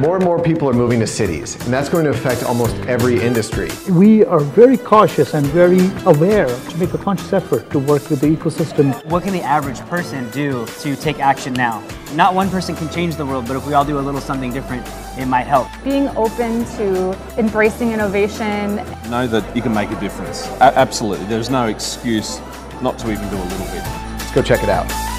More and more people are moving to cities, and that's going to affect almost every industry. We are very cautious and very aware to make a conscious effort to work with the ecosystem. What can the average person do to take action now? Not one person can change the world, but if we all do a little something different, it might help. Being open to embracing innovation. Know that you can make a difference. A- absolutely. There's no excuse not to even do a little bit. Let's go check it out.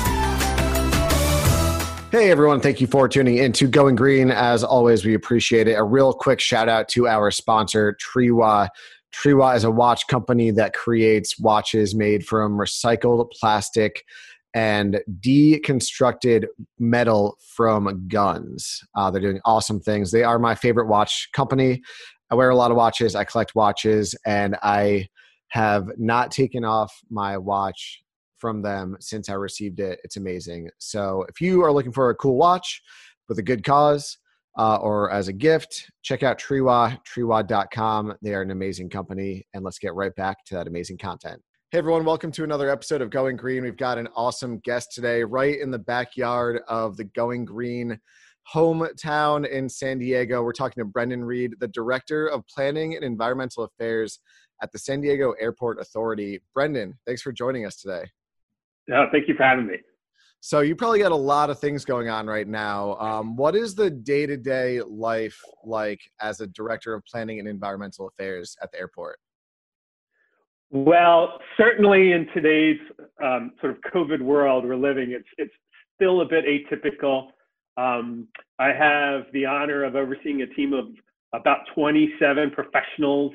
Hey everyone, thank you for tuning in to Going Green. As always, we appreciate it. A real quick shout out to our sponsor, Triwa. Triwa is a watch company that creates watches made from recycled plastic and deconstructed metal from guns. Uh, they're doing awesome things. They are my favorite watch company. I wear a lot of watches, I collect watches, and I have not taken off my watch from them since I received it. It's amazing. So if you are looking for a cool watch with a good cause uh, or as a gift, check out Triwa, triwa.com. They are an amazing company. And let's get right back to that amazing content. Hey everyone, welcome to another episode of Going Green. We've got an awesome guest today, right in the backyard of the Going Green hometown in San Diego. We're talking to Brendan Reed, the Director of Planning and Environmental Affairs at the San Diego Airport Authority. Brendan, thanks for joining us today. Yeah, thank you for having me. So you probably got a lot of things going on right now. Um, what is the day-to-day life like as a director of planning and environmental affairs at the airport? Well, certainly in today's um, sort of COVID world we're living, it's it's still a bit atypical. Um, I have the honor of overseeing a team of about 27 professionals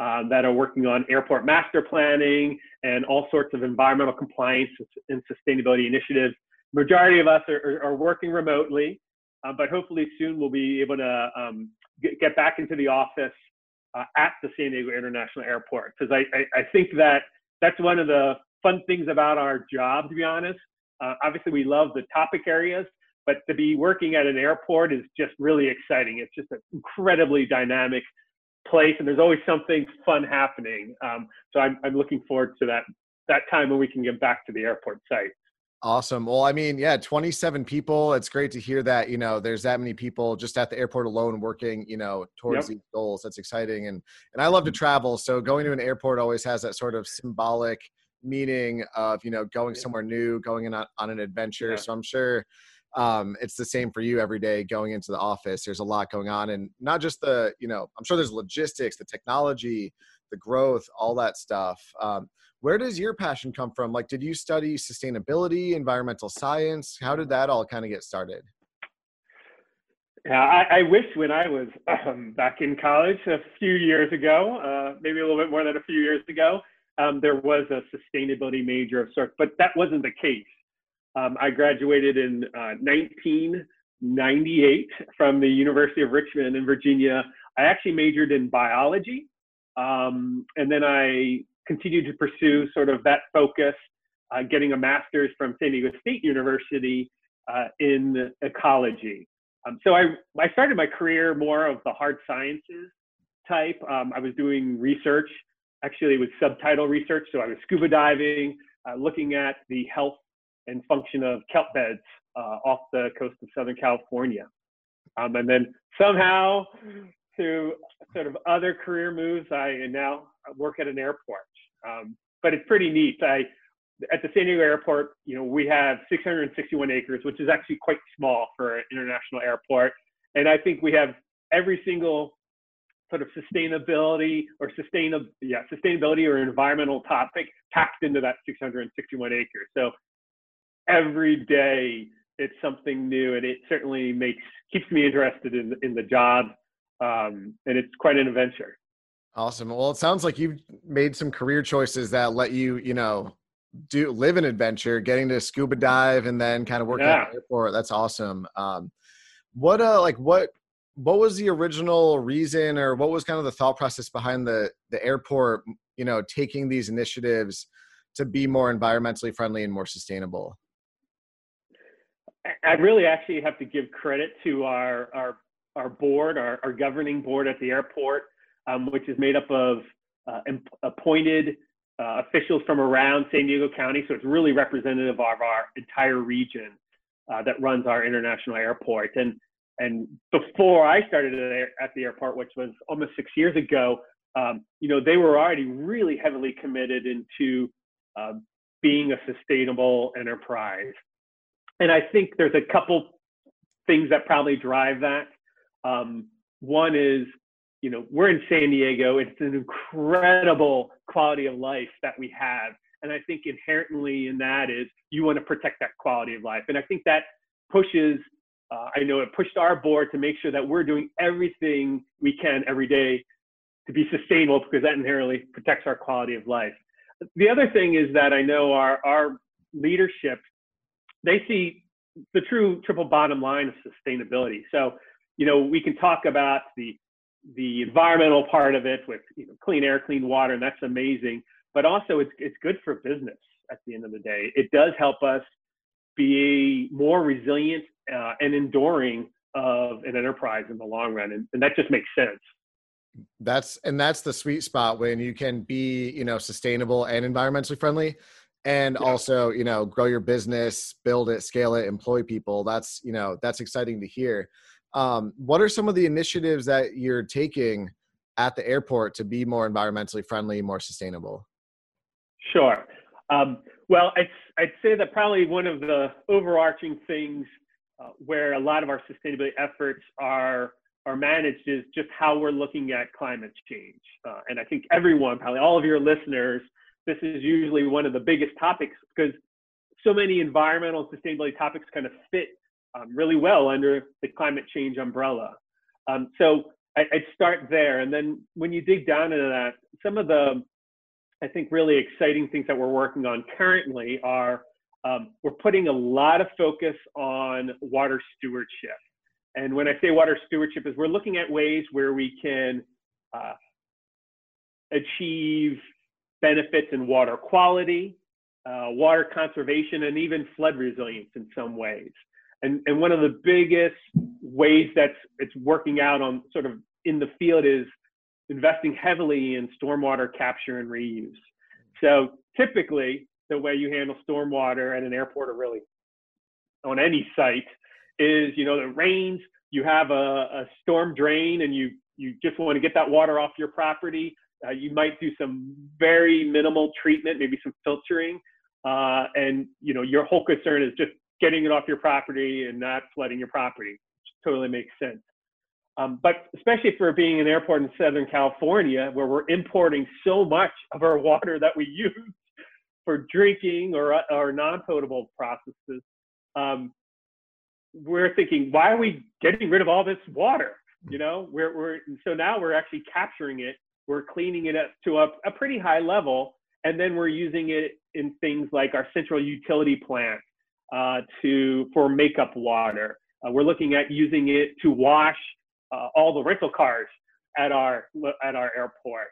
uh, that are working on airport master planning and all sorts of environmental compliance and sustainability initiatives. Majority of us are, are, are working remotely, uh, but hopefully soon we'll be able to um, get, get, back into the office uh, at the San Diego International Airport because I, I, I, think that that's one of the fun things about our job, to be honest. Uh, obviously, we love the topic areas, but to be working at an airport is just really exciting. It's just an incredibly dynamic place and there's always something fun happening. Um, so I'm, I'm looking forward to that, that time when we can get back to the airport site. Awesome. Well, I mean, yeah, 27 people. It's great to hear that, you know, there's that many people just at the airport alone working, you know, towards yep. these goals. That's exciting. And, and I love to travel. So going to an airport always has that sort of symbolic meaning of, you know, going somewhere new, going in on, on an adventure. Yeah. So I'm sure um, it's the same for you every day going into the office. There's a lot going on, and not just the you know I'm sure there's logistics, the technology, the growth, all that stuff. Um, where does your passion come from? Like, did you study sustainability, environmental science? How did that all kind of get started? Yeah, I, I wish when I was um, back in college a few years ago, uh, maybe a little bit more than a few years ago, um, there was a sustainability major of sorts, but that wasn't the case. Um, I graduated in uh, 1998 from the University of Richmond in Virginia. I actually majored in biology, um, and then I continued to pursue sort of that focus, uh, getting a master's from San Diego State University uh, in ecology. Um, so I, I started my career more of the hard sciences type. Um, I was doing research, actually, it was subtidal research. So I was scuba diving, uh, looking at the health and function of kelp beds uh, off the coast of Southern California. Um, and then somehow, through sort of other career moves, I now work at an airport. Um, but it's pretty neat. I at the San Diego airport, you know, we have 661 acres, which is actually quite small for an international airport. And I think we have every single sort of sustainability or sustainable, yeah, sustainability or environmental topic packed into that 661 acres. So every day it's something new and it certainly makes keeps me interested in in the job um, and it's quite an adventure. Awesome. Well it sounds like you've made some career choices that let you you know do live an adventure getting to scuba dive and then kind of work yeah. at the airport. That's awesome. Um, what uh like what what was the original reason or what was kind of the thought process behind the the airport you know taking these initiatives to be more environmentally friendly and more sustainable I really actually have to give credit to our our our board, our, our governing board at the airport, um, which is made up of uh, appointed uh, officials from around San Diego County. So it's really representative of our entire region uh, that runs our international airport. And and before I started at the airport, which was almost six years ago, um, you know, they were already really heavily committed into uh, being a sustainable enterprise. And I think there's a couple things that probably drive that. Um, one is, you know, we're in San Diego. It's an incredible quality of life that we have. And I think inherently in that is you want to protect that quality of life. And I think that pushes, uh, I know it pushed our board to make sure that we're doing everything we can every day to be sustainable because that inherently protects our quality of life. The other thing is that I know our, our leadership, they see the true triple bottom line of sustainability. So, you know, we can talk about the the environmental part of it with you know, clean air, clean water, and that's amazing. But also, it's it's good for business at the end of the day. It does help us be more resilient uh, and enduring of an enterprise in the long run, and, and that just makes sense that's and that's the sweet spot when you can be you know sustainable and environmentally friendly and yeah. also you know grow your business build it scale it employ people that's you know that's exciting to hear um, what are some of the initiatives that you're taking at the airport to be more environmentally friendly more sustainable sure um, well I'd, I'd say that probably one of the overarching things uh, where a lot of our sustainability efforts are are managed is just how we're looking at climate change. Uh, and I think everyone, probably all of your listeners, this is usually one of the biggest topics because so many environmental sustainability topics kind of fit um, really well under the climate change umbrella. Um, so I, would start there. And then when you dig down into that, some of the, I think, really exciting things that we're working on currently are um, we're putting a lot of focus on water stewardship. And when I say water stewardship, is we're looking at ways where we can uh, achieve benefits in water quality, uh, water conservation, and even flood resilience in some ways. And, and one of the biggest ways that's it's working out on sort of in the field is investing heavily in stormwater capture and reuse. So typically, the way you handle stormwater at an airport or really on any site is you know it rains you have a, a storm drain and you you just want to get that water off your property uh, you might do some very minimal treatment maybe some filtering uh, and you know your whole concern is just getting it off your property and not flooding your property which totally makes sense um, but especially for being an airport in southern california where we're importing so much of our water that we use for drinking or, or non-potable processes um, we're thinking, why are we getting rid of all this water? You know, we're, we're so now we're actually capturing it, we're cleaning it up to a, a pretty high level, and then we're using it in things like our central utility plant uh, to for makeup water. Uh, we're looking at using it to wash uh, all the rental cars at our at our airport.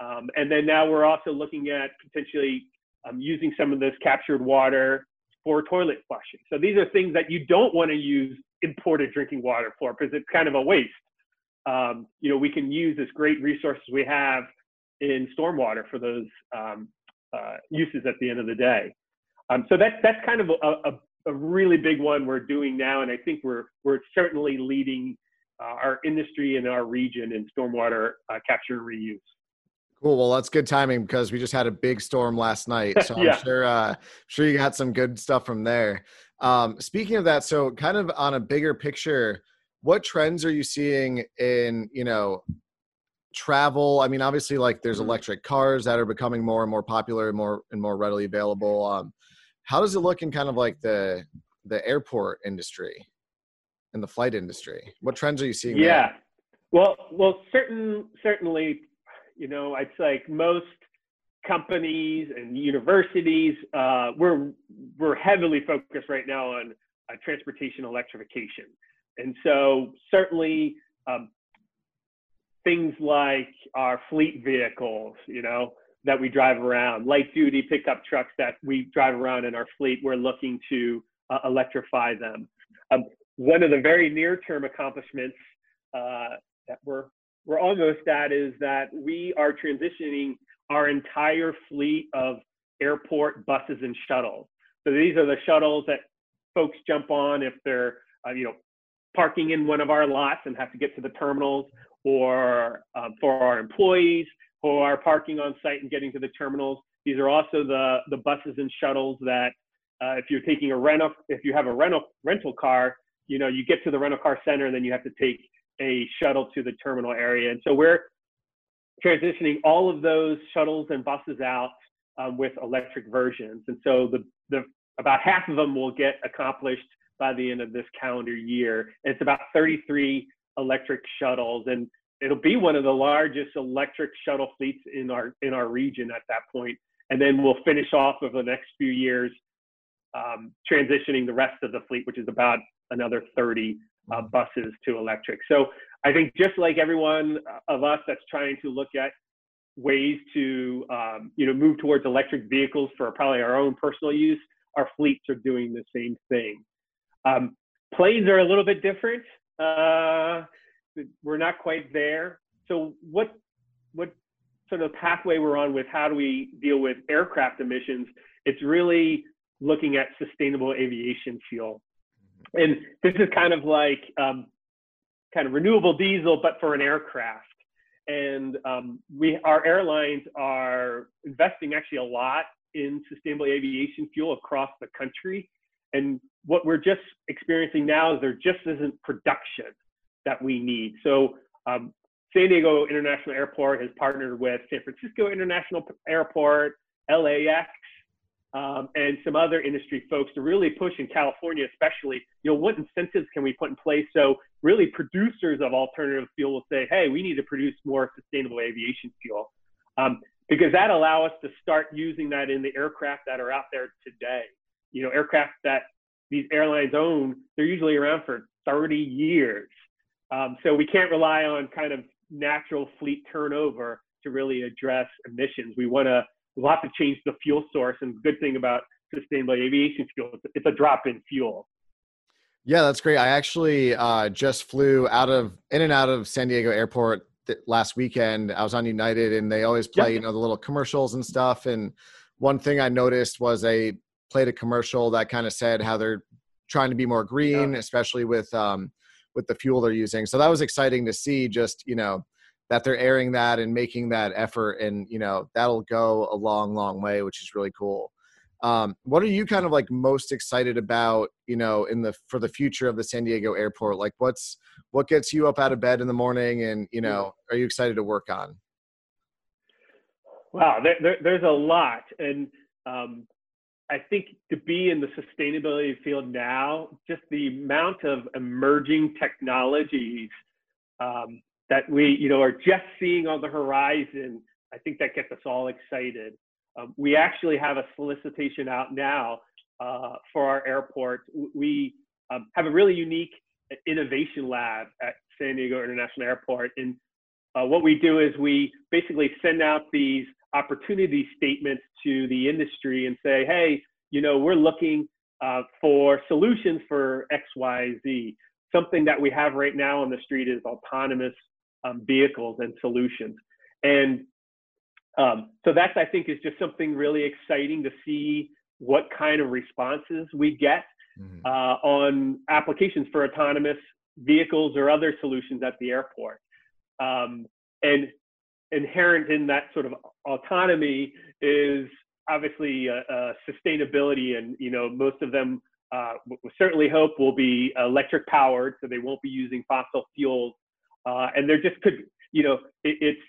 Um, and then now we're also looking at potentially um, using some of this captured water for toilet flushing. So these are things that you don't want to use imported drinking water for because it's kind of a waste. Um, you know, we can use this great resources we have in stormwater for those um, uh, uses at the end of the day. Um, so that's that's kind of a, a, a, really big one we're doing now, and I think we're we're certainly leading uh, our industry and our region in stormwater uh, capture and reuse. Cool. Well, that's good timing because we just had a big storm last night, so I'm sure uh, sure you got some good stuff from there. Um, speaking of that, so kind of on a bigger picture, what trends are you seeing in you know travel? I mean, obviously, like there's mm-hmm. electric cars that are becoming more and more popular, and more and more readily available. Um, how does it look in kind of like the the airport industry and the flight industry? What trends are you seeing? Yeah. There? Well, well, certain certainly you know, it's like most companies and universities, uh, we're we're heavily focused right now on uh, transportation electrification, and so certainly um, things like our fleet vehicles, you know, that we drive around, light duty pickup trucks that we drive around in our fleet, we're looking to uh, electrify them. Um, one of the very near term accomplishments uh, that we're we're almost at is that we are transitioning our entire fleet of airport buses and shuttles. So these are the shuttles that folks jump on if they're, uh, you know, parking in one of our lots and have to get to the terminals, or um, for our employees who are parking on site and getting to the terminals. These are also the, the buses and shuttles that uh, if you're taking a rental, if you have a rental rental car, you know, you get to the rental car center and then you have to take a shuttle to the terminal area. And so we're transitioning all of those shuttles and buses out um, with electric versions. And so the, the about half of them will get accomplished by the end of this calendar year. It's about 33 electric shuttles, and it'll be one of the largest electric shuttle fleets in our in our region at that point. And then we'll finish off over the next few years um, transitioning the rest of the fleet, which is about another 30 uh, buses to electric. So I think just like everyone of us that's trying to look at ways to um, you know move towards electric vehicles for probably our own personal use, our fleets are doing the same thing. Um, planes are a little bit different. Uh, we're not quite there. So what what sort of pathway we're on with how do we deal with aircraft emissions? It's really looking at sustainable aviation fuel. And this is kind of like um, kind of renewable diesel, but for an aircraft. And um, we, our airlines are investing actually a lot in sustainable aviation fuel across the country. And what we're just experiencing now is there just isn't production that we need. So um, San Diego International Airport has partnered with San Francisco International Airport, LAX, um, and some other industry folks to really push in California, especially, you know, what incentives can we put in place so really producers of alternative fuel will say, hey, we need to produce more sustainable aviation fuel. Um, because that allow us to start using that in the aircraft that are out there today. You know, aircraft that these airlines own, they're usually around for 30 years. Um, so we can't rely on kind of natural fleet turnover to really address emissions. We want to we'll have to change the fuel source. And the good thing about sustainable aviation fuel, it's a drop in fuel. Yeah, that's great. I actually uh, just flew out of in and out of San Diego Airport th- last weekend. I was on United, and they always play, yep. you know, the little commercials and stuff. And one thing I noticed was they played a commercial that kind of said how they're trying to be more green, especially with um, with the fuel they're using. So that was exciting to see. Just you know, that they're airing that and making that effort and you know that'll go a long long way which is really cool um, what are you kind of like most excited about you know in the for the future of the san diego airport like what's what gets you up out of bed in the morning and you know are you excited to work on wow there, there, there's a lot and um, i think to be in the sustainability field now just the amount of emerging technologies um, that we, you know, are just seeing on the horizon, I think that gets us all excited. Um, we actually have a solicitation out now uh, for our airport. We um, have a really unique innovation lab at San Diego International Airport. And uh, what we do is we basically send out these opportunity statements to the industry and say, hey, you know, we're looking uh, for solutions for X, Y, Z. Something that we have right now on the street is autonomous um, vehicles and solutions. And um, so that's, I think, is just something really exciting to see what kind of responses we get mm-hmm. uh, on applications for autonomous vehicles or other solutions at the airport. Um, and inherent in that sort of autonomy is obviously uh, uh, sustainability, and you know most of them uh, we certainly hope will be electric powered, so they won't be using fossil fuels uh, and there just could, you know, it, it's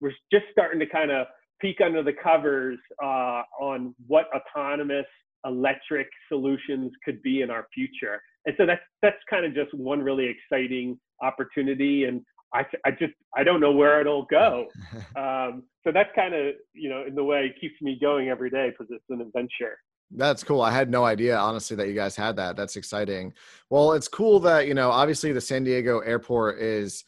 we're just starting to kind of peek under the covers uh, on what autonomous electric solutions could be in our future. And so that's that's kind of just one really exciting opportunity. And I, I just I don't know where it'll go. Um, so that's kind of you know in the way it keeps me going every day because it's an adventure. That's cool. I had no idea, honestly, that you guys had that. That's exciting. Well, it's cool that, you know, obviously the San Diego airport is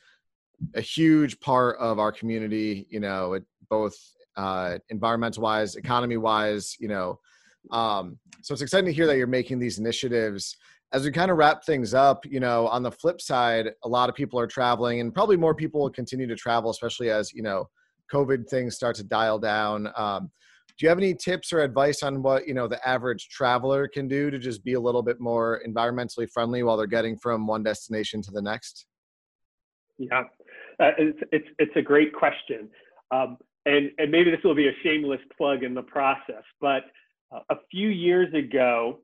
a huge part of our community, you know, it, both uh, environmental wise, economy wise, you know. Um, so it's exciting to hear that you're making these initiatives. As we kind of wrap things up, you know, on the flip side, a lot of people are traveling and probably more people will continue to travel, especially as, you know, COVID things start to dial down. Um, Do you have any tips or advice on what you know the average traveler can do to just be a little bit more environmentally friendly while they're getting from one destination to the next? Yeah, uh, it's, it's it's a great question, um, and and maybe this will be a shameless plug in the process, but uh, a few years ago,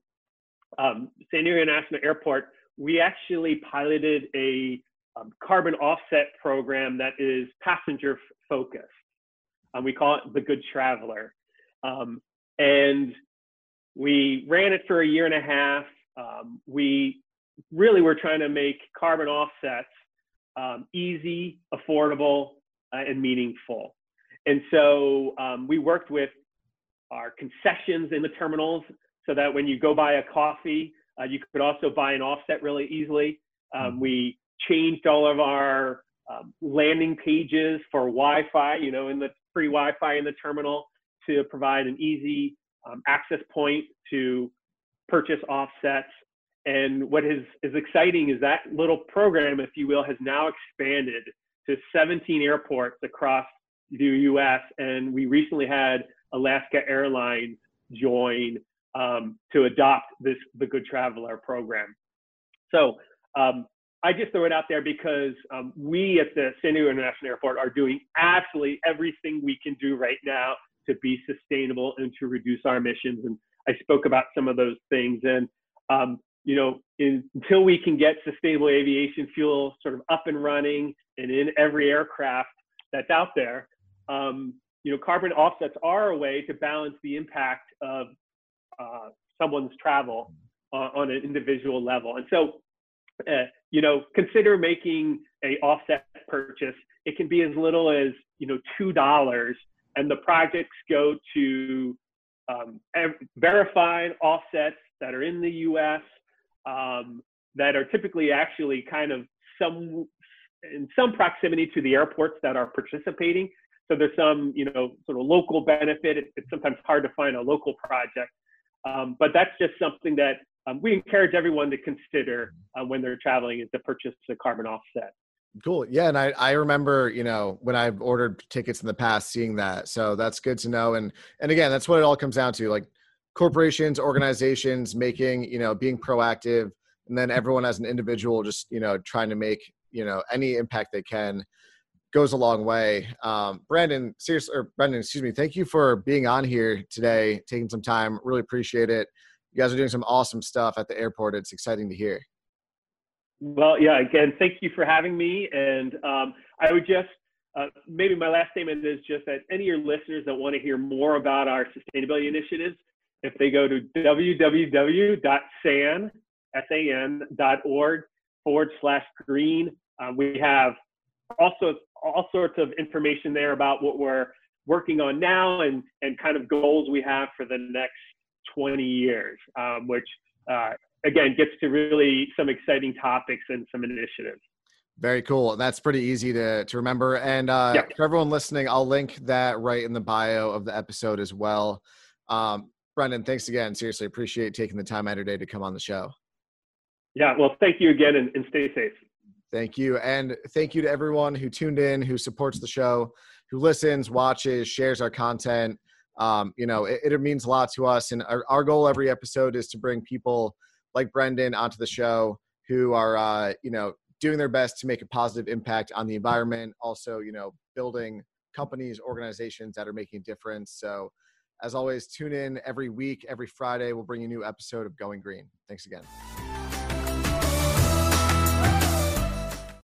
um, San Diego International Airport, we actually piloted a um, carbon offset program that is passenger focused. Um, we call it the Good Traveler. Um, and we ran it for a year and a half. Um, we really were trying to make carbon offsets um, easy, affordable, uh, and meaningful. And so we worked with our concessions in the terminals so that when you go buy a coffee, uh, you could also buy an offset really easily. Um, we changed all of our um, landing pages for Wi-Fi, you know, in the free Wi-Fi in the terminal to provide an easy um, access point to purchase offsets. And what is, is exciting is that little program, if you will, has now expanded to 17 airports across the US. And we recently had Alaska Airlines join um, to adopt this the Good Traveler program. So um, I just throw it out there because um, we at the San Diego International Airport are doing absolutely everything we can do right now to be sustainable and to reduce our emissions. And I spoke about some of those things. And um, you know, in, until we can get sustainable aviation fuel sort of up and running and in every aircraft that's out there, um, you know, carbon offsets are a way to balance the impact of uh, someone's travel uh, on an individual level. And so uh, you know, consider making a offset purchase. It can be as little as you know two dollars, and the projects go to um, verified offsets that are in the U.S. Um, that are typically actually kind of some in some proximity to the airports that are participating. So there's some you know sort of local benefit. It, it's sometimes hard to find a local project, um, but that's just something that um, we encourage everyone to consider uh, when they're traveling is to purchase a carbon offset. Cool. Yeah. And I, I remember, you know, when I've ordered tickets in the past, seeing that. So that's good to know. And, and again, that's what it all comes down to like corporations, organizations making, you know, being proactive and then everyone as an individual, just, you know, trying to make, you know, any impact they can goes a long way. Um, Brandon, seriously, or Brendan, excuse me. Thank you for being on here today, taking some time. Really appreciate it you guys are doing some awesome stuff at the airport. It's exciting to hear. Well, yeah, again, thank you for having me. And um, I would just, uh, maybe my last statement is just that any of your listeners that want to hear more about our sustainability initiatives, if they go to www.san.org forward slash green, um, we have also all sorts of information there about what we're working on now and, and kind of goals we have for the next 20 years, um, which uh, again gets to really some exciting topics and some initiatives. Very cool. That's pretty easy to, to remember. And uh, yep. for everyone listening, I'll link that right in the bio of the episode as well. Um, Brendan, thanks again. Seriously, appreciate taking the time out of your day to come on the show. Yeah, well, thank you again and, and stay safe. Thank you. And thank you to everyone who tuned in, who supports the show, who listens, watches, shares our content um, you know, it, it, means a lot to us. And our, our, goal every episode is to bring people like Brendan onto the show who are, uh, you know, doing their best to make a positive impact on the environment. Also, you know, building companies, organizations that are making a difference. So, as always, tune in every week, every Friday. We'll bring you a new episode of Going Green. Thanks again.